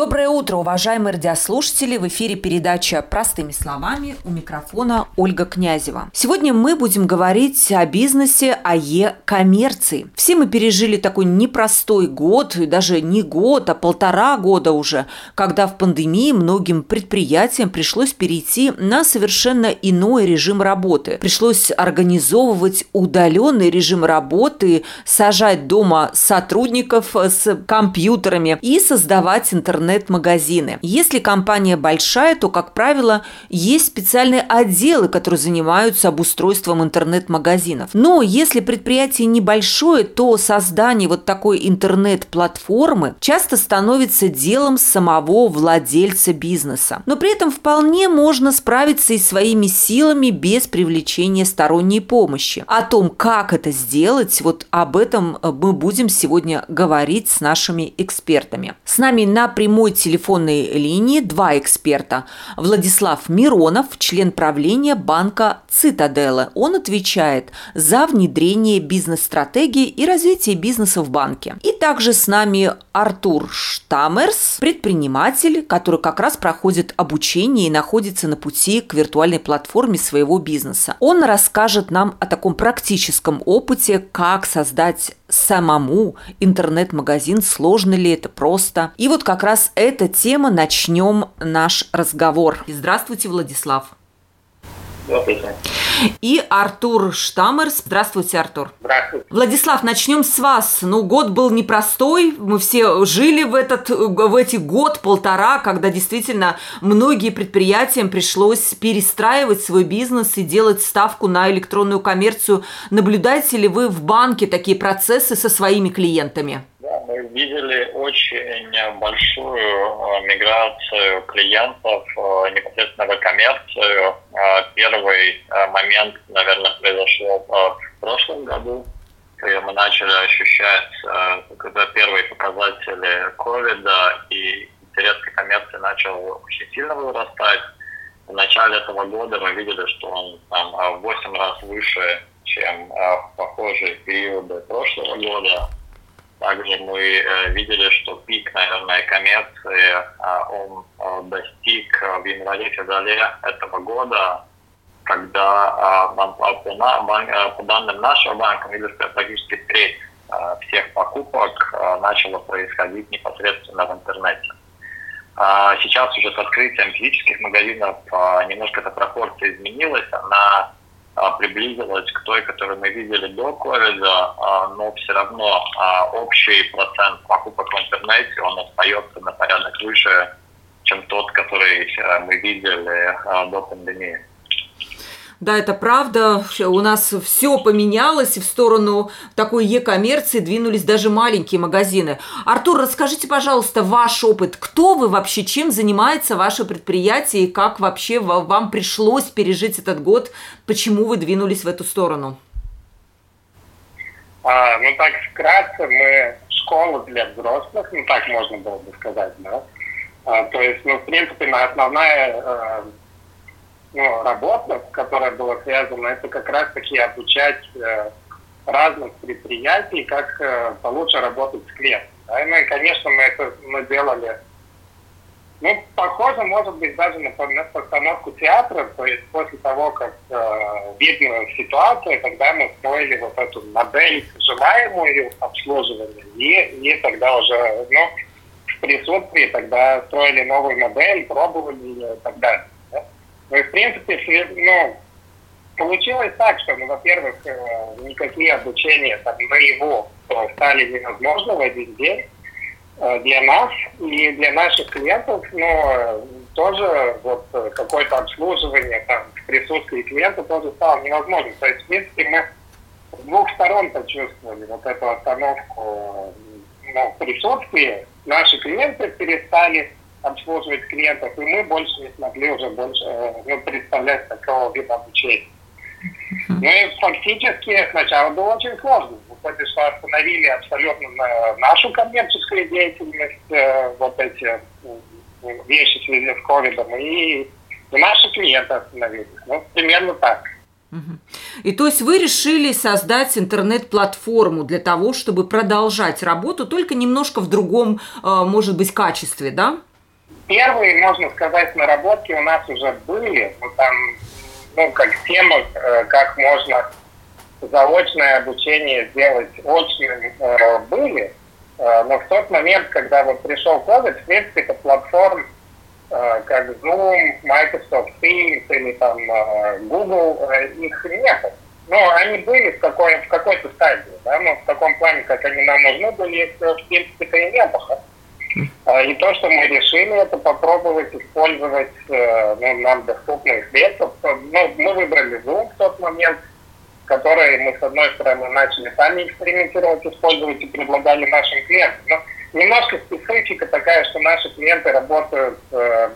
Доброе утро, уважаемые радиослушатели! В эфире передача «Простыми словами» у микрофона Ольга Князева. Сегодня мы будем говорить о бизнесе, о е-коммерции. Все мы пережили такой непростой год, даже не год, а полтора года уже, когда в пандемии многим предприятиям пришлось перейти на совершенно иной режим работы. Пришлось организовывать удаленный режим работы, сажать дома сотрудников с компьютерами и создавать интернет интернет-магазины. Если компания большая, то, как правило, есть специальные отделы, которые занимаются обустройством интернет-магазинов. Но если предприятие небольшое, то создание вот такой интернет-платформы часто становится делом самого владельца бизнеса. Но при этом вполне можно справиться и своими силами без привлечения сторонней помощи. О том, как это сделать, вот об этом мы будем сегодня говорить с нашими экспертами. С нами на прямом прямой телефонной линии два эксперта. Владислав Миронов, член правления банка «Цитаделла». Он отвечает за внедрение бизнес-стратегии и развитие бизнеса в банке. И также с нами Артур Штамерс, предприниматель, который как раз проходит обучение и находится на пути к виртуальной платформе своего бизнеса. Он расскажет нам о таком практическом опыте, как создать самому интернет-магазин, сложно ли это просто. И вот как раз эта тема начнем наш разговор. Здравствуйте, Владислав. И Артур Штамерс. Здравствуйте, Артур. Здравствуйте. Владислав, начнем с вас. Ну, год был непростой. Мы все жили в, этот, в эти год-полтора, когда действительно многие предприятиям пришлось перестраивать свой бизнес и делать ставку на электронную коммерцию. Наблюдаете ли вы в банке такие процессы со своими клиентами? Мы видели очень большую э, миграцию клиентов э, непосредственно в коммерцию. Э, первый момент, наверное, произошел в прошлом году, когда мы начали ощущать когда первые показатели ковида и интерес к коммерции начал очень сильно вырастать. В начале этого года мы видели, что он там, в 8 раз выше, чем в похожие периоды прошлого года. Также мы э, видели, что пик, наверное, коммерции э, он э, достиг в январе-феврале этого года, когда по, данным нашего банка, практически треть всех покупок начало происходить непосредственно в интернете. Сейчас уже с открытием физических магазинов немножко эта пропорция изменилась, она а, приблизилась к той, которую мы видели до ковида, а, но все равно а, общий процент покупок в интернете, он остается на порядок выше, чем тот, который мы видели до пандемии. Да, это правда. У нас все поменялось, в сторону такой e-коммерции двинулись даже маленькие магазины. Артур, расскажите, пожалуйста, ваш опыт. Кто вы вообще, чем занимается ваше предприятие, и как вообще вам пришлось пережить этот год? Почему вы двинулись в эту сторону? А, ну, так вкратце, мы школа для взрослых, ну, так можно было бы сказать, да. А, то есть, ну, в принципе, на основная э, ну, работа, которая была связана, это как раз-таки обучать э, разных предприятий, как э, получше работать с клиентом. Да? Ну и, конечно, мы это мы делали, ну, похоже, может быть, даже на, на постановку театра, то есть после того, как э, видно ситуация, тогда мы строили вот эту модель желаемую обслуживания, и, и тогда уже, ну, в присутствии тогда строили новую модель, пробовали и так далее. Ну и, в принципе, ну, получилось так, что, ну, во-первых, э, никакие обучения там наяву стали невозможны в один день э, для нас и для наших клиентов, но тоже вот какое-то обслуживание там в присутствии клиента тоже стало невозможным. То есть, в принципе, мы с двух сторон почувствовали вот эту остановку ну, в присутствии. Наши клиенты перестали обслуживать клиентов, и мы больше не смогли уже больше э, ну, представлять такого вида обучения. Ну и фактически сначала было очень сложно. Выходит, что остановили абсолютно нашу коммерческую деятельность, э, вот эти вещи в связи с ковидом, и, и наши клиенты остановились. Ну, примерно так. И то есть вы решили создать интернет-платформу для того, чтобы продолжать работу, только немножко в другом, э, может быть, качестве, да? Первые, можно сказать, наработки у нас уже были. Ну, там, ну, как тема, э, как можно заочное обучение сделать очным, э, были. Но в тот момент, когда вот пришел COVID, в принципе, это платформ Э, как Zoom, Microsoft Teams или там э, Google, э, их нет. Но они были в, какой, в какой-то стадии, да, но в таком плане, как они нам нужны были, в принципе-то и не было. И то, что мы решили, это попробовать использовать ну, нам доступные средства. Ну, мы выбрали Zoom в тот момент, который мы, с одной стороны, начали сами экспериментировать, использовать и предлагали нашим клиентам. Но немножко специфика такая, что наши клиенты работают, э,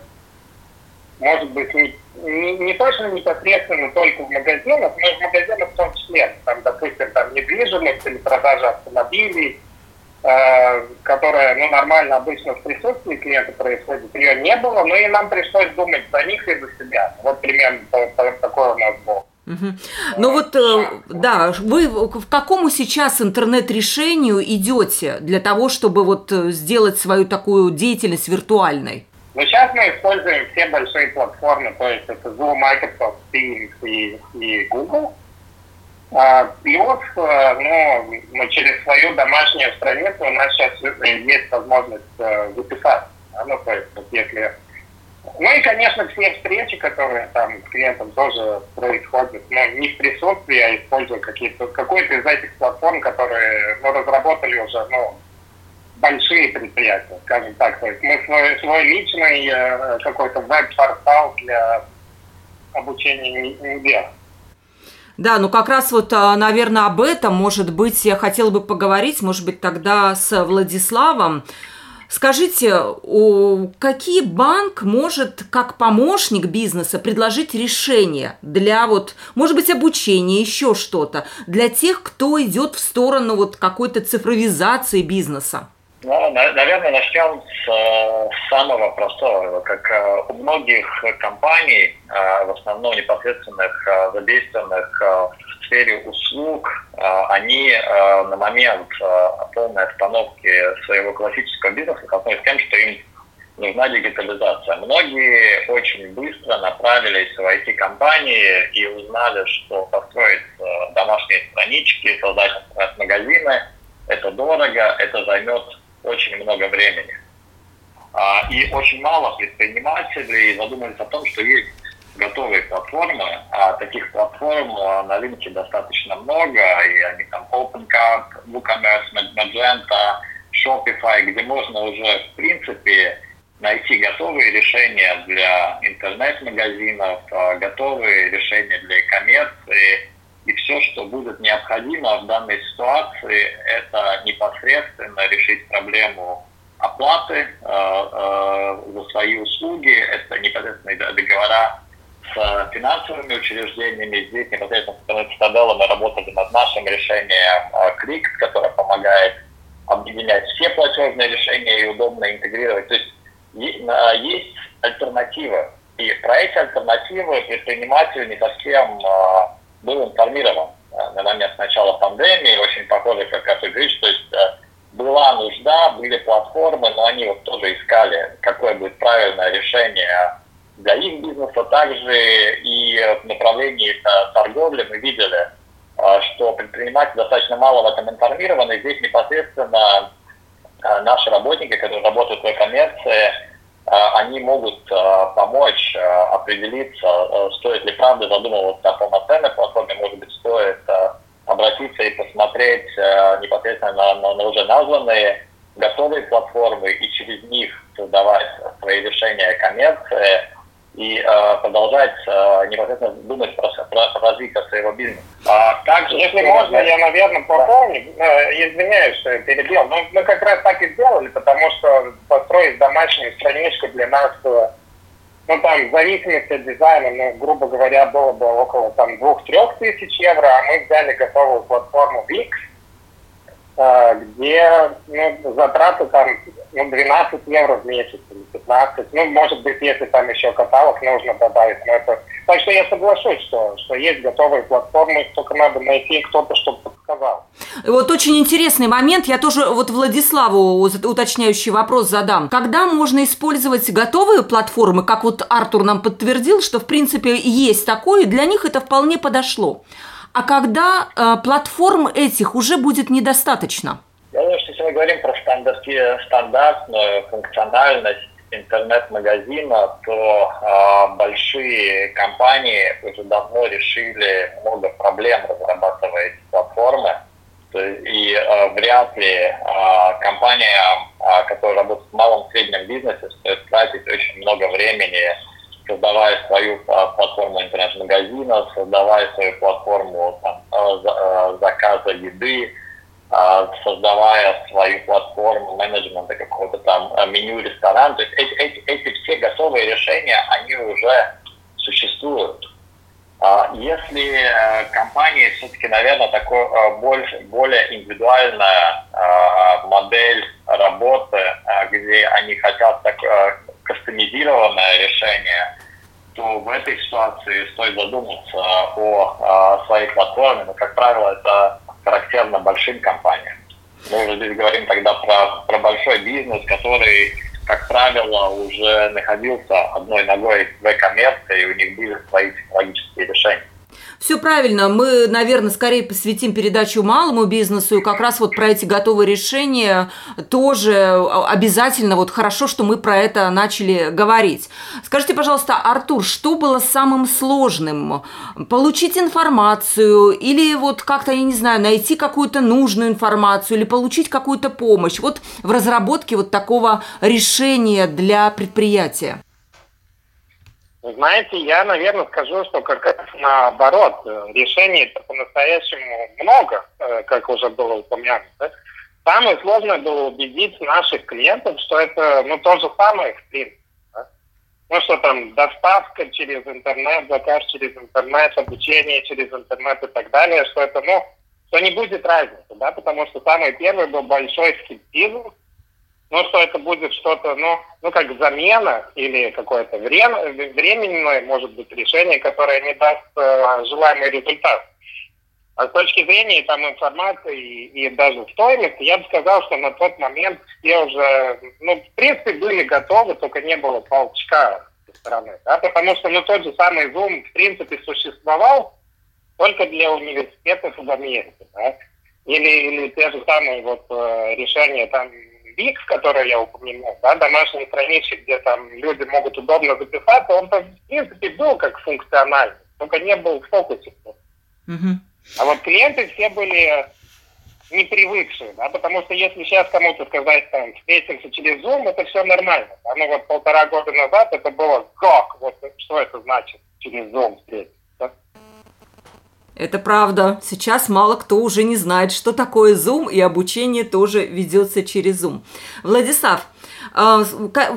может быть, не, не, не точно непосредственно только в магазинах, но и в магазинах в том числе. Там, допустим, там недвижимость или продажа автомобилей, э, которая ну, нормально обычно в присутствии клиента происходит, ее не было, но и нам пришлось думать за них и за себя. Вот примерно такой у нас был. Угу. Ну вот, э, да, вы к какому сейчас интернет-решению идете для того, чтобы вот э, сделать свою такую деятельность виртуальной? Ну, сейчас мы используем все большие платформы, то есть это Zoom, Microsoft Teams и, и Google. А, плюс, э, ну, мы через свою домашнюю страницу у нас сейчас есть возможность записаться. Ну, то есть, вот если ну и, конечно, все встречи, которые там с клиентом тоже происходят, но не в присутствии, а используя какие-то, какой-то из этих платформ, которые ну, разработали уже ну, большие предприятия, скажем так. То есть мы свой, свой личный э, какой-то веб-портал для обучения не, не делаем. Да, ну как раз вот, а, наверное, об этом, может быть, я хотела бы поговорить, может быть, тогда с Владиславом. Скажите, какие банк может как помощник бизнеса предложить решение для вот, может быть, обучения, еще что-то, для тех, кто идет в сторону вот какой-то цифровизации бизнеса? Ну, наверное, начнем с, э, самого простого. Как э, у многих компаний, э, в основном непосредственных задействованных в сфере услуг, они на момент полной остановки своего классического бизнеса столкнулись с тем, что им нужна дигитализация. Многие очень быстро направились в IT-компании и узнали, что построить домашние странички, создать магазины – это дорого, это займет очень много времени. А, и очень мало предпринимателей задумались о том, что есть готовые платформы, а таких платформ а, на рынке достаточно много, и они там OpenCard, WooCommerce, Magento, Shopify, где можно уже в принципе найти готовые решения для интернет-магазинов, а, готовые решения для коммерции, и все, что будет необходимо в данной ситуации, это непосредственно решить проблему оплаты э, э, за свои услуги, это непосредственно договора с финансовыми учреждениями. Здесь непосредственно с Цитаделом мы работали над нашим решением э, которое помогает объединять все платежные решения и удобно интегрировать. То есть есть альтернативы. И про эти альтернативы предприниматель не совсем э, был информирован э, на момент начала пандемии, очень похоже, как раз и говоришь, то есть э, была нужда, были платформы, но они вот тоже искали, какое будет правильное решение для их бизнеса. Также и в направлении торговли мы видели, э, что предприниматели достаточно мало в этом информированы. Здесь непосредственно наши работники, которые работают в коммерции, они могут а, помочь а, определиться, стоит ли правда задумываться о полноценной платформе, может быть, стоит обратиться и посмотреть непосредственно на, на уже названные готовые платформы и через них создавать свои решения коммерции и э, продолжать э, непосредственно думать про, про, развитие своего бизнеса. А также, если можно, я, наверное, пополню. Да. Извиняюсь, что я перебил. Но мы как раз так и сделали, потому что построить домашнюю страничку для нас, э, ну там, в зависимости от дизайна, ну, грубо говоря, было бы около там двух-трех тысяч евро, а мы взяли готовую платформу Wix, где ну, затраты там ну, 12 евро в месяц или 15. Ну, может быть, если там еще каталог нужно добавить. Но это... Так что я соглашусь, что, что есть готовые платформы, только надо найти кто-то, чтобы подсказал. Вот очень интересный момент. Я тоже вот Владиславу уточняющий вопрос задам. Когда можно использовать готовые платформы, как вот Артур нам подтвердил, что в принципе есть такое, для них это вполне подошло. А когда э, платформ этих уже будет недостаточно? Я думаю, что если мы говорим про стандартную функциональность интернет-магазина, то э, большие компании уже давно решили много проблем, разрабатывая эти платформы. И э, вряд ли э, компания, э, которая работает в малом среднем бизнесе, стоит тратить очень много времени, создавая свою платформу интернет-магазина, создавая свою платформу там, заказа еды, создавая свою платформу менеджмента какого-то там меню ресторана. То есть эти, эти, эти все готовые решения, они уже существуют. А если э, компании все-таки, наверное, такой э, больше, более индивидуальная э, модель работы, где они хотят так кастомизированное решение, то в этой ситуации стоит задуматься о своей платформе. Но, как правило, это характерно большим компаниям. Мы уже здесь говорим тогда про, про большой бизнес, который как правило, уже находился одной ногой в e-коммерции, и у них были свои технологические решения. Все правильно. Мы, наверное, скорее посвятим передачу малому бизнесу. И как раз вот про эти готовые решения тоже обязательно. Вот хорошо, что мы про это начали говорить. Скажите, пожалуйста, Артур, что было самым сложным? Получить информацию или вот как-то, я не знаю, найти какую-то нужную информацию или получить какую-то помощь? Вот в разработке вот такого решения для предприятия. Знаете, я, наверное, скажу, что как раз наоборот, решений по-настоящему много, э, как уже было упомянуто. Самое сложное было убедить наших клиентов, что это ну, то же самое, в принципе. Ну, что там доставка через интернет, заказ через интернет, обучение через интернет и так далее, что это, ну, что не будет разницы, да, потому что самый первый был большой скептизм, ну, что это будет что-то, ну, ну, как замена или какое-то время, временное, может быть, решение, которое не даст э, желаемый результат. А с точки зрения там информации и, и даже стоимости, я бы сказал, что на тот момент все уже, ну, в принципе, были готовы, только не было толчка со стороны, да, потому что, ну, тот же самый Zoom, в принципе, существовал только для университетов в Америке, да, или, или те же самые вот э, решения там ВИК, который я упомянул, да, домашние страницы, где там люди могут удобно записаться, он, в принципе, был как функциональный, только не был в фокусе. Угу. А вот клиенты все были не привыкшие, да, потому что если сейчас кому-то сказать, там, встретимся через Zoom, это все нормально. А ну вот полтора года назад это было как? Вот что это значит через Zoom встретиться? Это правда. Сейчас мало кто уже не знает, что такое Zoom, и обучение тоже ведется через Zoom. Владислав, а,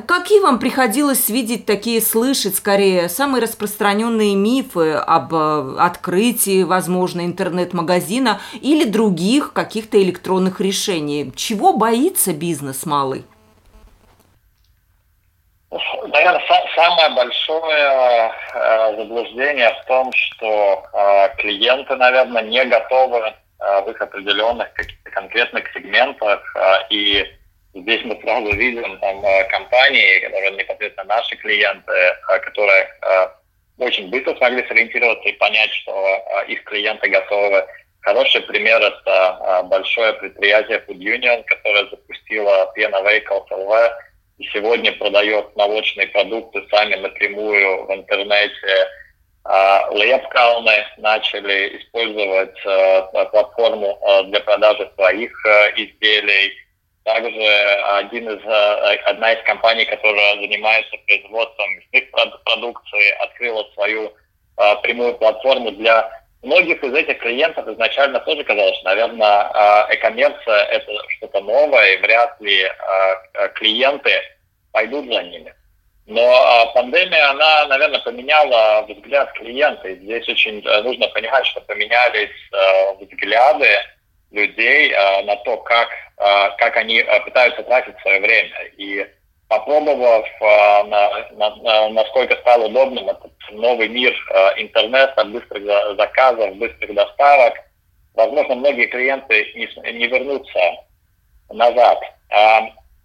Какие вам приходилось видеть такие, слышать скорее, самые распространенные мифы об э, открытии, возможно, интернет-магазина или других каких-то электронных решений? Чего боится бизнес малый? Наверное, самое большое э, заблуждение в том, что э, клиенты, наверное, не готовы э, в их определенных каких-то конкретных сегментах. И здесь мы сразу видим там компании, которые непосредственно наши клиенты, которые очень быстро смогли сориентироваться и понять, что их клиенты готовы. Хороший пример – это большое предприятие Food Union, которое запустило Pena Vehicles LV – сегодня продает молочные продукты сами напрямую в интернете. А, Лепкалны начали использовать а, платформу а, для продажи своих изделий. Также один из, одна из компаний, которая занимается производством мясных продукции, открыла свою прямую платформу для многих из этих клиентов изначально тоже казалось, что, наверное, э-коммерция – это что-то новое, и вряд ли э, клиенты пойдут за ними. Но а, пандемия, она, наверное, поменяла взгляд клиента. И здесь очень э, нужно понимать, что поменялись взгляды людей на то, как, как они пытаются тратить свое время. И попробовав, на, насколько стал удобным этот новый мир интернета, быстрых заказов, быстрых доставок, возможно, многие клиенты не, не вернутся назад.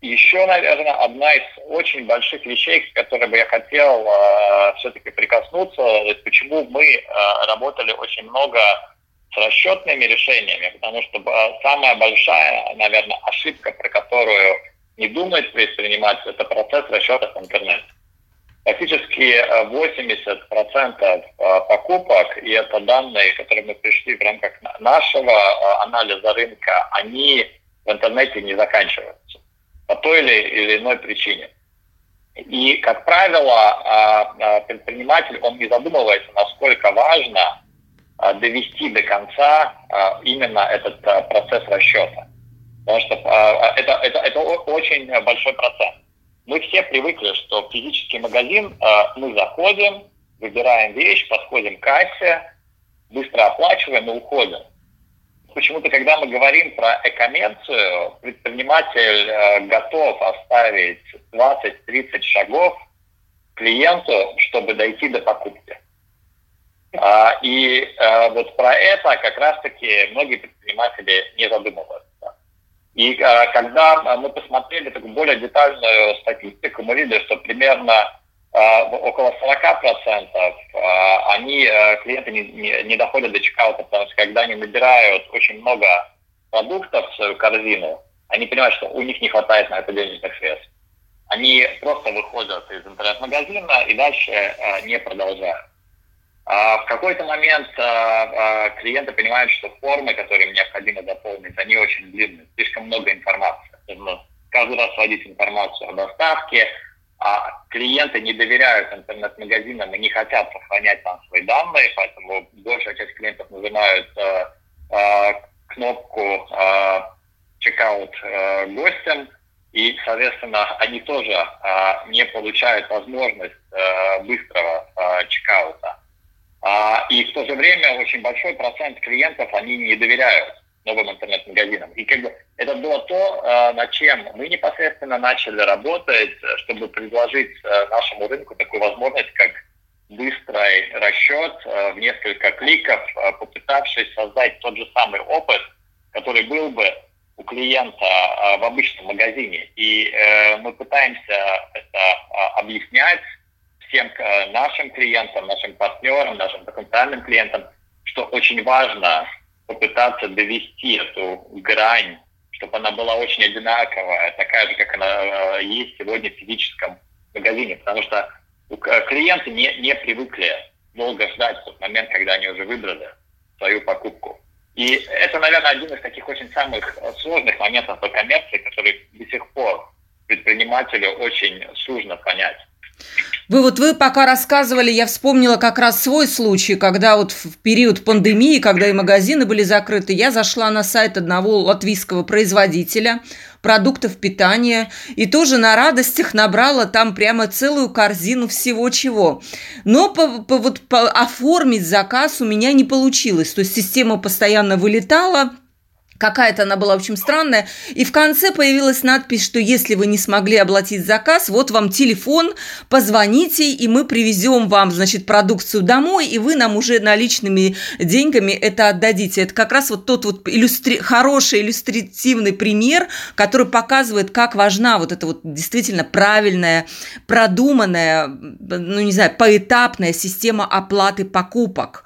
Еще, наверное, одна из очень больших вещей, к которой бы я хотел все-таки прикоснуться, почему мы работали очень много с расчетными решениями, потому что самая большая, наверное, ошибка, про которую не думает предприниматель, это процесс расчета в интернете. Практически 80% э, покупок, и это данные, которые мы пришли в рамках нашего э, анализа рынка, они в интернете не заканчиваются по той или, иной причине. И, как правило, предприниматель, он не задумывается, насколько важно довести до конца именно этот процесс расчета. Потому что это, это, это очень большой процент. Мы все привыкли, что физический магазин мы заходим, выбираем вещь, подходим к кассе, быстро оплачиваем и уходим почему-то, когда мы говорим про экомерцию, предприниматель э, готов оставить 20-30 шагов клиенту, чтобы дойти до покупки. А, и э, вот про это как раз-таки многие предприниматели не задумываются. И э, когда мы посмотрели такую более детальную статистику, мы видели, что примерно а, около 40% а, они, э, клиенты не, не, не доходят до чекаута, потому что когда они набирают очень много продуктов в свою корзину, они понимают, что у них не хватает на это денежных средств. Они просто выходят из интернет-магазина и дальше э, не продолжают. А в какой-то момент клиенты понимают, что формы, которые им необходимо заполнить, они очень длинные, слишком много информации. Каждый раз вводить информацию о доставке, а клиенты не доверяют интернет-магазинам и не хотят сохранять там свои данные, поэтому большая часть клиентов нажимают э, э, кнопку э, чекаут э, гостям, и, соответственно, они тоже э, не получают возможность э, быстрого э, чекаута. А, и в то же время очень большой процент клиентов, они не доверяют новым интернет-магазинам. И как бы это было то, э, над чем мы непосредственно начали работать, чтобы предложить э, нашему рынку такую возможность, как быстрый расчет э, в несколько кликов, попытавшись создать тот же самый опыт, который был бы у клиента в обычном магазине. И мы пытаемся это объяснять всем нашим клиентам, нашим партнерам, нашим потенциальным клиентам, что очень важно попытаться довести эту грань, чтобы она была очень одинаковая, такая же, как она э, есть сегодня в физическом магазине, потому что клиенты не, не привыкли долго ждать в тот момент, когда они уже выбрали свою покупку. И это, наверное, один из таких очень самых сложных моментов по коммерции, который до сих пор предпринимателю очень сложно понять. Вы вот вы пока рассказывали, я вспомнила как раз свой случай, когда вот в период пандемии, когда и магазины были закрыты, я зашла на сайт одного латвийского производителя продуктов питания и тоже на радостях набрала там прямо целую корзину всего чего. Но по, по, вот по, оформить заказ у меня не получилось, то есть система постоянно вылетала, Какая-то она была, в общем, странная. И в конце появилась надпись, что если вы не смогли оплатить заказ, вот вам телефон, позвоните, и мы привезем вам, значит, продукцию домой, и вы нам уже наличными деньгами это отдадите. Это как раз вот тот вот иллюстри... хороший иллюстративный пример, который показывает, как важна вот эта вот действительно правильная, продуманная, ну, не знаю, поэтапная система оплаты покупок.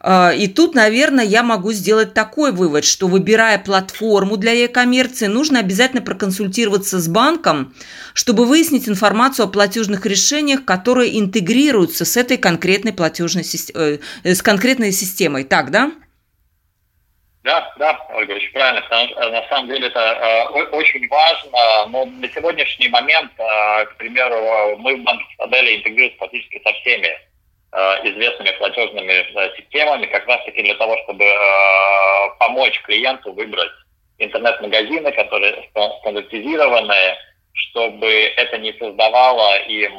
А, и тут, наверное, я могу сделать такой вывод, что выбирая платформу для e-коммерции, нужно обязательно проконсультироваться с банком, чтобы выяснить информацию о платежных решениях, которые интегрируются с этой конкретной платежной э, с конкретной системой. Так, да? Да, да, Ольга, очень правильно. Что, на самом деле это э, очень важно. Но на сегодняшний момент, э, к примеру, мы в банке Стаделе интегрируемся практически со всеми Э, известными платежными э, системами, как раз-таки для того, чтобы э, помочь клиенту выбрать интернет-магазины, которые стандартизированные, чтобы это не создавало им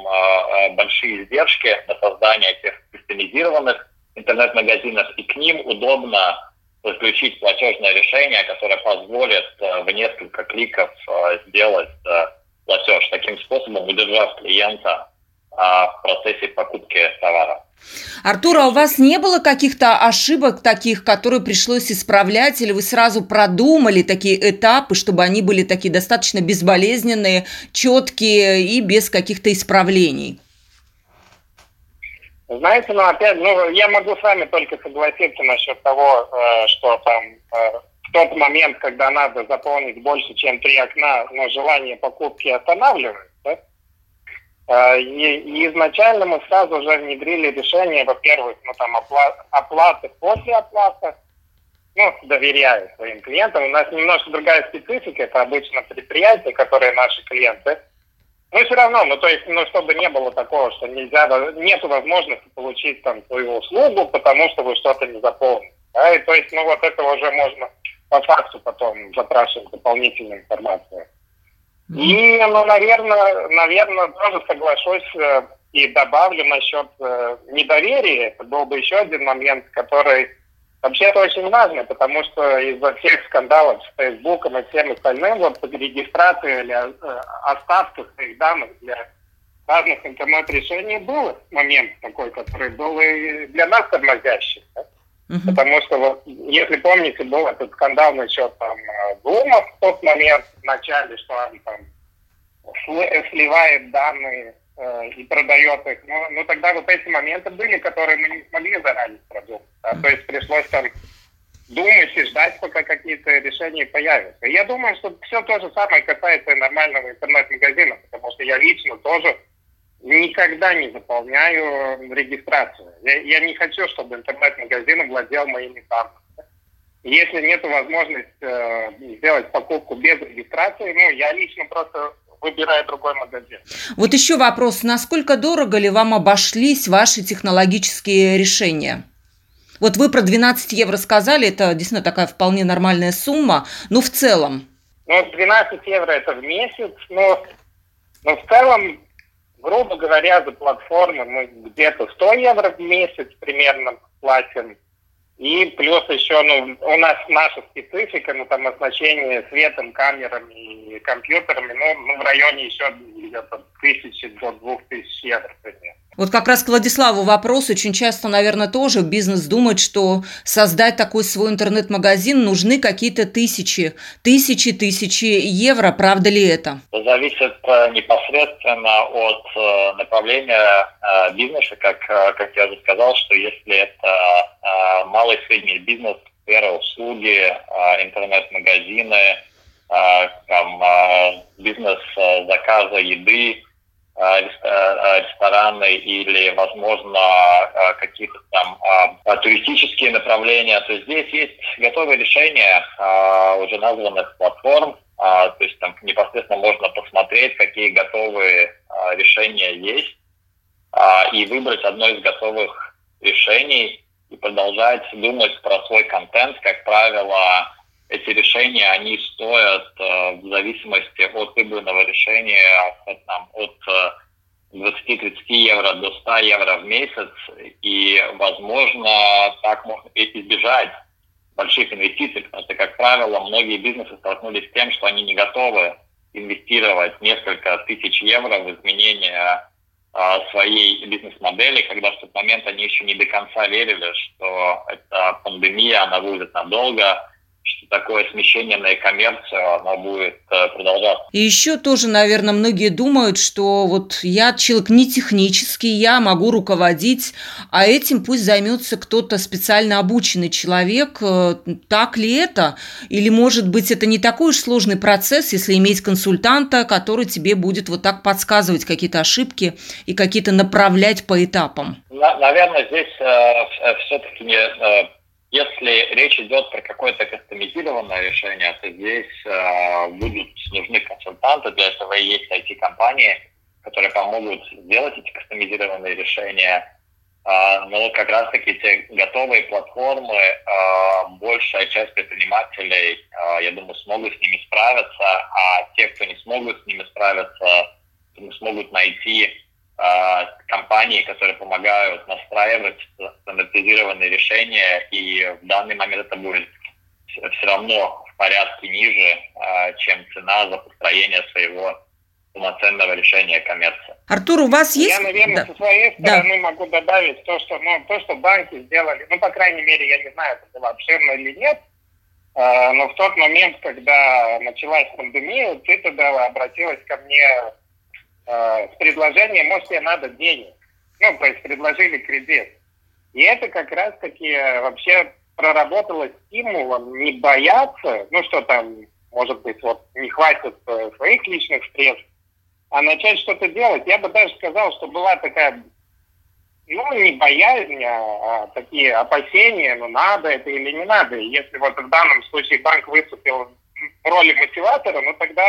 большие издержки на создание этих кастомизированных интернет-магазинов, и к ним удобно подключить платежное решение, которое позволит э, в несколько кликов э, сделать э, платеж, таким способом удержав клиента в процессе покупки товара. Артур, а у вас не было каких-то ошибок таких, которые пришлось исправлять, или вы сразу продумали такие этапы, чтобы они были такие достаточно безболезненные, четкие и без каких-то исправлений? Знаете, ну опять, ну я могу с вами только согласиться насчет того, э, что там э, в тот момент, когда надо заполнить больше, чем три окна, но желание покупки останавливает, и, и изначально мы сразу же внедрили решение, во-первых, ну там опла- оплаты после оплаты, ну, доверяю своим клиентам. У нас немножко другая специфика, это обычно предприятия, которые наши клиенты – ну, все равно, ну, то есть, ну, чтобы не было такого, что нельзя, нет возможности получить там свою услугу, потому что вы что-то не заполнили. Да? И, то есть, ну, вот это уже можно по факту потом запрашивать дополнительную информацию. И, ну, наверное, наверное, тоже соглашусь э, и добавлю насчет э, недоверия. Это был бы еще один момент, который Вообще это очень важно, потому что из-за всех скандалов с Фейсбуком и всем остальным, вот регистрация или э, оставка своих данных для разных интернет-решений был момент такой, который был и для нас тормозящий. Да? Uh-huh. Потому что вот, если помните, был этот скандал насчет там Дума в тот момент в начале, что он там сливает данные э, и продает их. Ну, ну, тогда вот эти моменты были, которые мы не смогли заранее продумать. Да? То есть пришлось там думать и ждать, пока какие-то решения появятся. И я думаю, что все то же самое касается и нормального интернет-магазина, потому что я лично тоже никогда не заполняю регистрацию. Я, я не хочу, чтобы интернет-магазин владел моими данными. Если нет возможности э, сделать покупку без регистрации, ну, я лично просто выбирая другой магазин. Вот еще вопрос. Насколько дорого ли вам обошлись ваши технологические решения? Вот вы про 12 евро сказали, это действительно такая вполне нормальная сумма, но в целом? Ну, 12 евро это в месяц, но, но в целом, грубо говоря, за платформу мы где-то 100 евро в месяц примерно платим. И плюс еще, ну, у нас наша специфика, ну, там, оснащение светом, камерами и компьютерами, ну, ну в районе еще где-то тысячи до двух тысяч евро примерно. Вот как раз к Владиславу вопрос. Очень часто, наверное, тоже бизнес думает, что создать такой свой интернет-магазин нужны какие-то тысячи, тысячи, тысячи евро. Правда ли это? Зависит э, непосредственно от э, направления э, бизнеса. Как, как я уже сказал, что если это малый и средний бизнес, сфера услуги, интернет-магазины, там, бизнес заказа еды, рестораны или, возможно, э, какие-то там туристические направления, то здесь есть готовые решения уже названных платформ, то есть там непосредственно можно посмотреть, какие готовые решения есть, и выбрать одно из готовых решений и продолжать думать про свой контент. Как правило, эти решения, они стоят э, в зависимости от выбранного решения от, там, от 20-30 э, евро до 100 евро в месяц, и, возможно, так можно избежать больших инвестиций, потому что, как правило, многие бизнесы столкнулись с тем, что они не готовы инвестировать несколько тысяч евро в изменение э, своей бизнес-модели, когда в тот момент они еще не до конца верили, что эта пандемия, она будет надолго, что такое смещение на коммерцию, оно будет э, продолжаться. И еще тоже, наверное, многие думают, что вот я человек не технический, я могу руководить, а этим пусть займется кто-то специально обученный человек. Э, так ли это? Или, может быть, это не такой уж сложный процесс, если иметь консультанта, который тебе будет вот так подсказывать какие-то ошибки и какие-то направлять по этапам? Наверное, здесь э, все-таки не э, если речь идет про какое-то кастомизированное решение, то здесь э, будут нужны консультанты, для этого есть IT-компании, которые помогут сделать эти кастомизированные решения. Э, но как раз-таки те готовые платформы, э, большая часть предпринимателей, э, я думаю, смогут с ними справиться, а те, кто не смогут с ними справиться, смогут найти компании, которые помогают настраивать стандартизированные решения, и в данный момент это будет все равно в порядке ниже, чем цена за построение своего полноценного решения коммерции. Артур, у вас есть... Я, наверное, да. со своей стороны да. могу добавить то, что, ну, то, что банки сделали, ну, по крайней мере, я не знаю, это было обширно или нет, э, но в тот момент, когда началась пандемия, ты тогда обратилась ко мне э, с предложением, может, тебе надо денег. Ну, то есть предложили кредит. И это как раз-таки вообще проработало стимулом не бояться, ну, что там, может быть, вот не хватит э, своих личных средств, а начать что-то делать, я бы даже сказал, что была такая, ну, не боязнь, а, а такие опасения, ну, надо это или не надо. И если вот в данном случае банк выступил в роли мотиватора, ну, тогда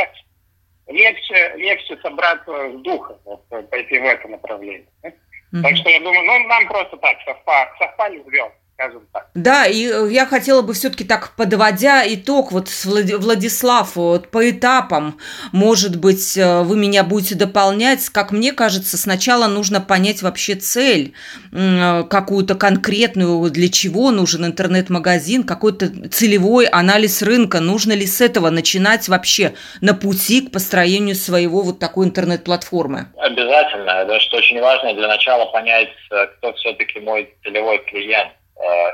легче, легче собраться с духом, вот, пойти в это направление. Mm-hmm. Так что я думаю, ну, нам просто так совпали, совпали звезды скажем так. Да, и э, я хотела бы все-таки так, подводя итог, вот Владислав, вот по этапам, может быть, э, вы меня будете дополнять. Как мне кажется, сначала нужно понять вообще цель, э, какую-то конкретную, для чего нужен интернет-магазин, какой-то целевой анализ рынка. Нужно ли с этого начинать вообще на пути к построению своего вот такой интернет-платформы? Обязательно. Это что очень важно для начала понять, кто все-таки мой целевой клиент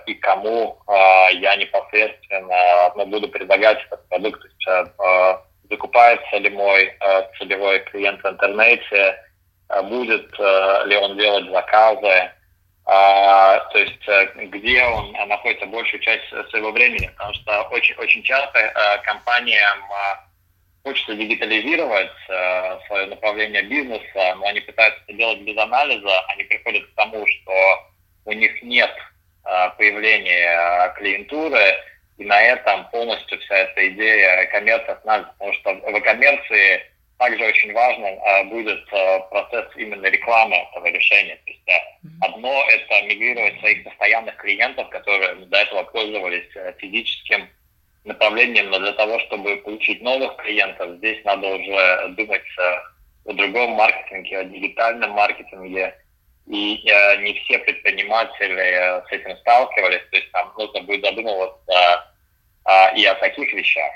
и кому э, я непосредственно ну, буду предлагать этот продукт. То есть, э, закупается ли мой целевой клиент в интернете, будет ли он делать заказы, то есть где он находится большую часть своего времени, потому что очень, очень часто компаниям хочется дигитализировать свое направление бизнеса, но они пытаются это делать без анализа, они приходят к тому, что у них нет Э, появления э, клиентуры, и на этом полностью вся эта идея коммерции останавливается, потому что в коммерции также очень важно э, будет процесс именно рекламы этого решения. То есть одно – это мигрировать своих постоянных клиентов, которые до этого пользовались физическим направлением, но для того, чтобы получить новых клиентов, здесь надо уже думать о другом маркетинге, о дигитальном маркетинге, и э, не все предприниматели э, с этим сталкивались, то есть там нужно будет задумываться э, и о таких вещах.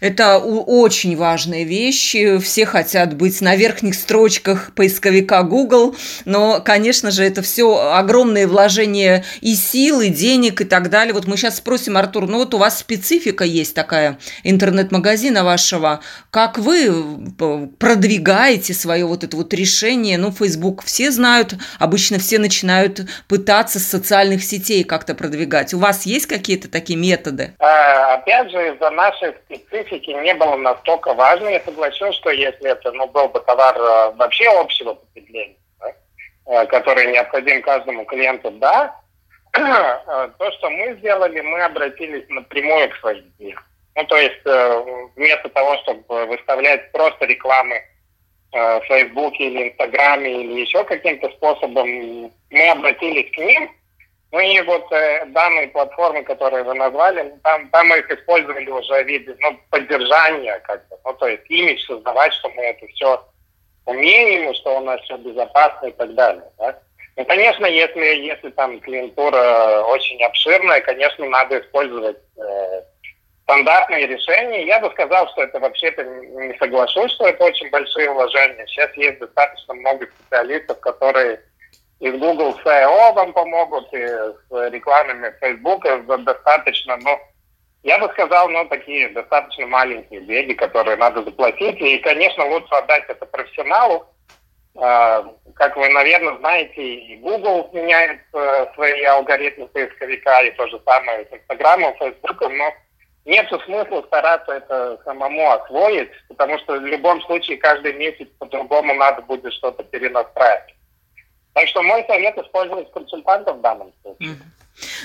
Это очень важные вещи. Все хотят быть на верхних строчках поисковика Google, но, конечно же, это все огромные вложения и сил, и денег, и так далее. Вот мы сейчас спросим, Артур, ну вот у вас специфика есть такая интернет-магазина вашего. Как вы э, продвигаете свое вот это вот решение? Ну, Facebook все знают, обычно все начинают пытаться с социальных сетей как-то продвигать. У вас есть какие-то такие методы? А, опять же, из-за нашей специфики не было настолько важно. Я согласен, что если это ну, был бы товар э, вообще общего потребления, да, э, который необходим каждому клиенту, да, э, то, что мы сделали, мы обратились напрямую к своим клиентам. Ну, то есть вместо того, чтобы выставлять просто рекламы в Фейсбуке или Инстаграме или еще каким-то способом, мы обратились к ним – ну и вот э, данные платформы, которые вы назвали, там, там мы их использовали уже в виде ну, поддержания, как бы, ну то есть имидж создавать, что мы это все умеем, что у нас все безопасно и так далее. Да? Ну, конечно, если, если там клиентура очень обширная, конечно, надо использовать э, стандартные решения. Я бы сказал, что это вообще-то не соглашусь, что это очень большие вложения. Сейчас есть достаточно много специалистов, которые из Google SEO вам помогут, и с рекламами Facebook достаточно, но я бы сказал, ну, такие достаточно маленькие деньги, которые надо заплатить. И, конечно, лучше отдать это профессионалу. А, как вы, наверное, знаете, и Google меняет э, свои алгоритмы поисковика, и то же самое с Instagram, Facebook, но нет смысла стараться это самому освоить, потому что в любом случае каждый месяц по-другому надо будет что-то перенастраивать. Так что мой совет использовать консультантов в данном случае.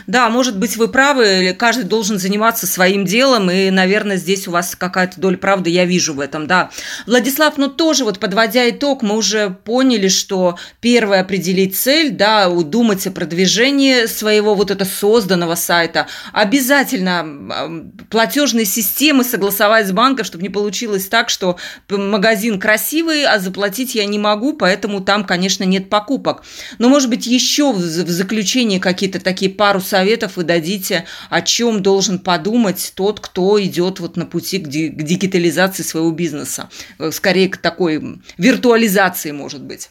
Да, может быть, вы правы, каждый должен заниматься своим делом, и, наверное, здесь у вас какая-то доля правды, я вижу в этом, да. Владислав, ну тоже вот подводя итог, мы уже поняли, что первое определить цель, да, думать о продвижении своего вот это созданного сайта, обязательно платежные системы согласовать с банком, чтобы не получилось так, что магазин красивый, а заплатить я не могу, поэтому там, конечно, нет покупок. Но, может быть, еще в заключение какие-то такие пару пару советов вы дадите, о чем должен подумать тот, кто идет вот на пути к, ди- к дигитализации своего бизнеса? Э, скорее к такой виртуализации, может быть.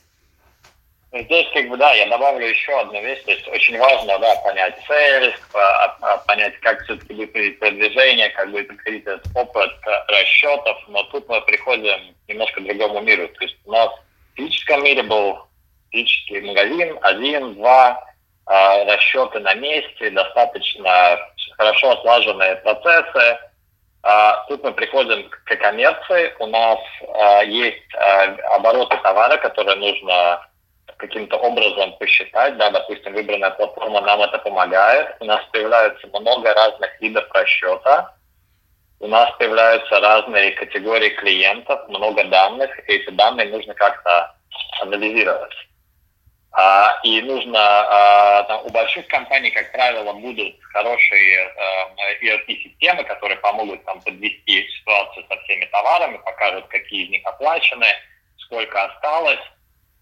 Здесь, как бы, да, я добавлю еще одну вещь. То есть очень важно, да, понять цель, а, а, понять, как все-таки будет продвижение, как будет происходить этот опыт расчетов. Но тут мы приходим к немножко другому миру. То есть у нас в физическом мире был физический магазин, один, два, расчеты на месте, достаточно хорошо отлаженные процессы. Тут мы приходим к коммерции. У нас есть обороты товара, которые нужно каким-то образом посчитать, да, допустим, выбранная платформа нам это помогает, у нас появляется много разных видов расчета, у нас появляются разные категории клиентов, много данных, и эти данные нужно как-то анализировать. А, и нужно, а, там, у больших компаний, как правило, будут хорошие а, ERP-системы, которые помогут там, подвести ситуацию со всеми товарами, покажут, какие из них оплачены, сколько осталось,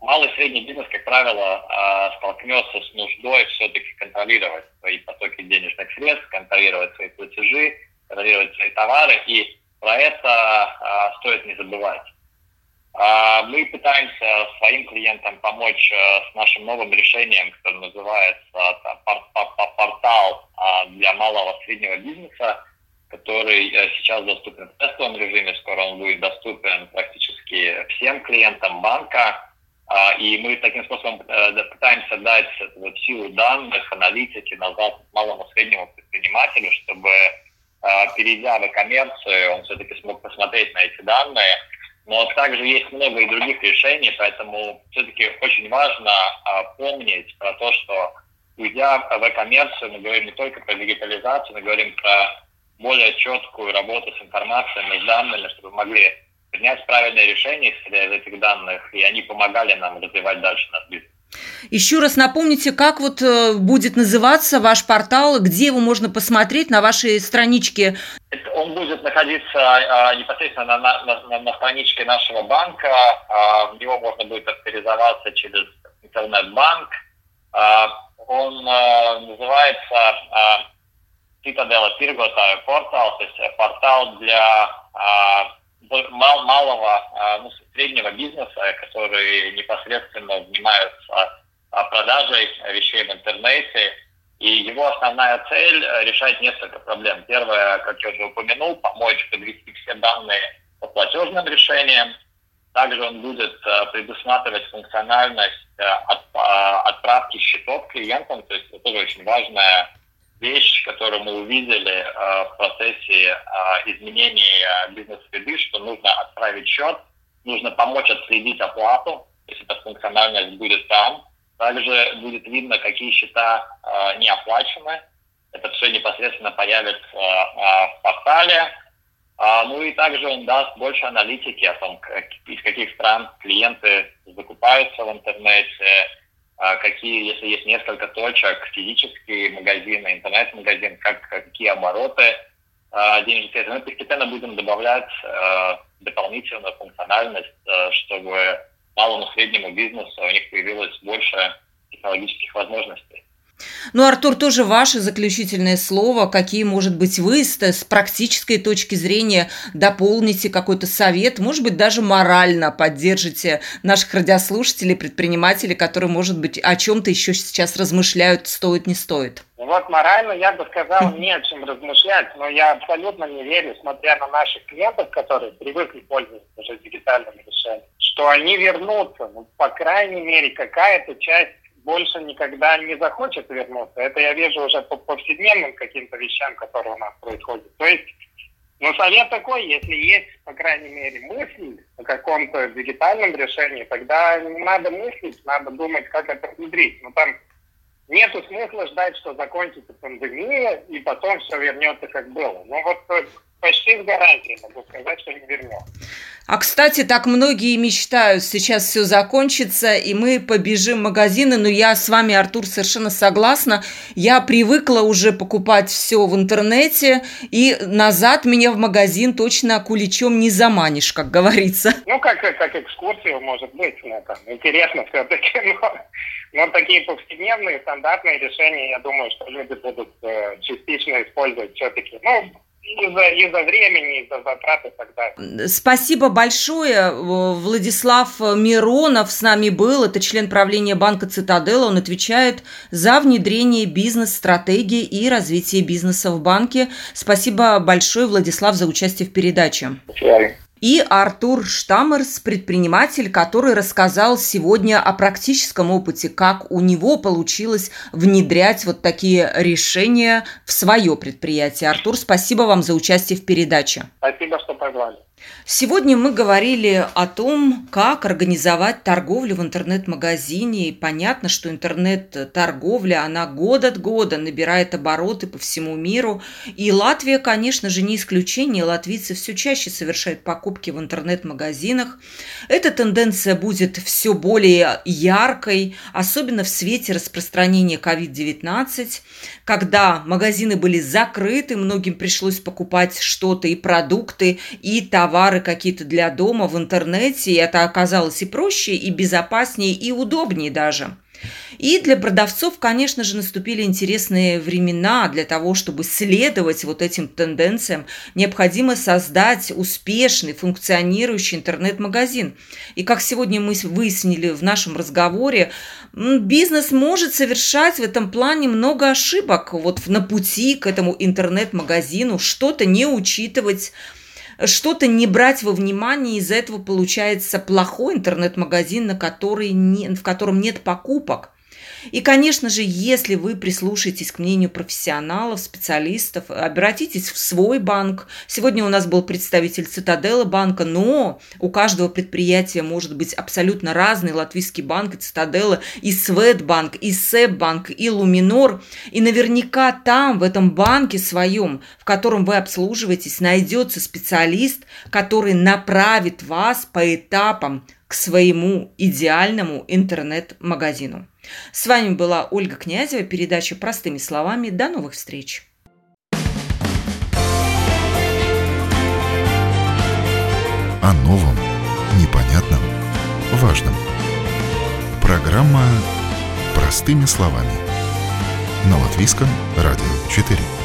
малый и средний бизнес, как правило, а, столкнется с нуждой все-таки контролировать свои потоки денежных средств, контролировать свои платежи, контролировать свои товары, и про это а, стоит не забывать. А, мы пытаемся своим клиентам помочь с нашим новым решением, которое называется портал для малого и среднего бизнеса, который э, сейчас доступен в тестовом режиме, скоро он будет доступен практически всем клиентам банка. А, и мы таким способом э, пытаемся дать вот силу данных, аналитики назад малому среднему предпринимателю, чтобы, а, перейдя в коммерцию, он все-таки смог посмотреть на эти данные. Но также есть много и других решений, поэтому все-таки очень важно а, помнить про то, что уйдя в коммерцию, мы говорим не только про дигитализацию, мы говорим про более четкую работу с информацией, с данными, чтобы могли принять правильное решение, исходя из этих данных, и они помогали нам развивать дальше наш бизнес. Еще раз напомните, как вот э, будет называться ваш портал, где его можно посмотреть на вашей страничке? Он будет находиться а, непосредственно на, на, на страничке нашего банка. А, в него можно будет авторизоваться через интернет-банк. А, он называется Citadel Pirgotāju портал, то есть портал для мал, малого, а, ну, среднего бизнеса, которые непосредственно занимаются а, продажей вещей в интернете. И его основная цель – решать несколько проблем. Первое, как я уже упомянул, помочь подвести все данные по платежным решениям. Также он будет а, предусматривать функциональность отправки счетов клиентам, то есть это тоже очень важная вещь, которую мы увидели в процессе изменения бизнес-среды, что нужно отправить счет, нужно помочь отследить оплату, есть эта функциональность будет там. Также будет видно, какие счета э, не оплачены. Это все непосредственно появится э, в портале. А, ну и также он даст больше аналитики о том, как, из каких стран клиенты закупаются в интернете, а какие, если есть несколько точек, физические магазины, интернет-магазин, как, какие обороты а, денежных средств. Мы постепенно будем добавлять а, дополнительную функциональность, чтобы малому среднему бизнесу у них появилось больше технологических возможностей. Ну, Артур, тоже ваше заключительное слово. Какие, может быть, вы с, практической точки зрения дополните какой-то совет, может быть, даже морально поддержите наших радиослушателей, предпринимателей, которые, может быть, о чем-то еще сейчас размышляют, стоит, не стоит? Вот морально я бы сказал, не о чем размышлять, но я абсолютно не верю, смотря на наших клиентов, которые привыкли пользоваться уже дигитальными решениями, что они вернутся, ну, по крайней мере, какая-то часть больше никогда не захочет вернуться. Это я вижу уже по повседневным каким-то вещам, которые у нас происходят. То есть, ну, совет такой, если есть, по крайней мере, мысль о каком-то дигитальном решении, тогда не надо мыслить, надо думать, как это внедрить. Ну, там нет смысла ждать, что закончится пандемия, и потом все вернется как было. Ну, вот почти с гарантией могу сказать, что не вернем. А, кстати, так многие мечтают, сейчас все закончится, и мы побежим в магазины, но я с вами, Артур, совершенно согласна. Я привыкла уже покупать все в интернете, и назад меня в магазин точно куличом не заманишь, как говорится. Ну, как, как экскурсию, может быть, ну, там, интересно все-таки, но, но такие повседневные, стандартные решения, я думаю, что люди будут э, частично использовать все-таки, ну, из-за из времени, из-за затрат и так далее. Спасибо большое. Владислав Миронов с нами был. Это член правления банка «Цитадела». Он отвечает за внедрение бизнес-стратегии и развитие бизнеса в банке. Спасибо большое, Владислав, за участие в передаче. Спасибо и Артур Штаммерс, предприниматель, который рассказал сегодня о практическом опыте, как у него получилось внедрять вот такие решения в свое предприятие. Артур, спасибо вам за участие в передаче. Спасибо, что позвали. Сегодня мы говорили о том, как организовать торговлю в интернет-магазине. И понятно, что интернет-торговля, она год от года набирает обороты по всему миру. И Латвия, конечно же, не исключение. Латвийцы все чаще совершают покупки в интернет-магазинах. Эта тенденция будет все более яркой, особенно в свете распространения COVID-19, когда магазины были закрыты, многим пришлось покупать что-то и продукты, и товары товары какие-то для дома в интернете, и это оказалось и проще, и безопаснее, и удобнее даже. И для продавцов, конечно же, наступили интересные времена. Для того, чтобы следовать вот этим тенденциям, необходимо создать успешный, функционирующий интернет-магазин. И как сегодня мы выяснили в нашем разговоре, бизнес может совершать в этом плане много ошибок вот на пути к этому интернет-магазину, что-то не учитывать, что-то не брать во внимание, из-за этого получается плохой интернет-магазин, на который не, в котором нет покупок. И, конечно же, если вы прислушаетесь к мнению профессионалов, специалистов, обратитесь в свой банк. Сегодня у нас был представитель Цитадела банка, но у каждого предприятия может быть абсолютно разный латвийский банк, и Цитадела, и Светбанк, и Себбанк, и Луминор. И наверняка там, в этом банке своем, в котором вы обслуживаетесь, найдется специалист, который направит вас по этапам к своему идеальному интернет-магазину. С вами была Ольга Князева, передача «Простыми словами». До новых встреч! О новом, непонятном, важном. Программа «Простыми словами» на Латвийском радио 4.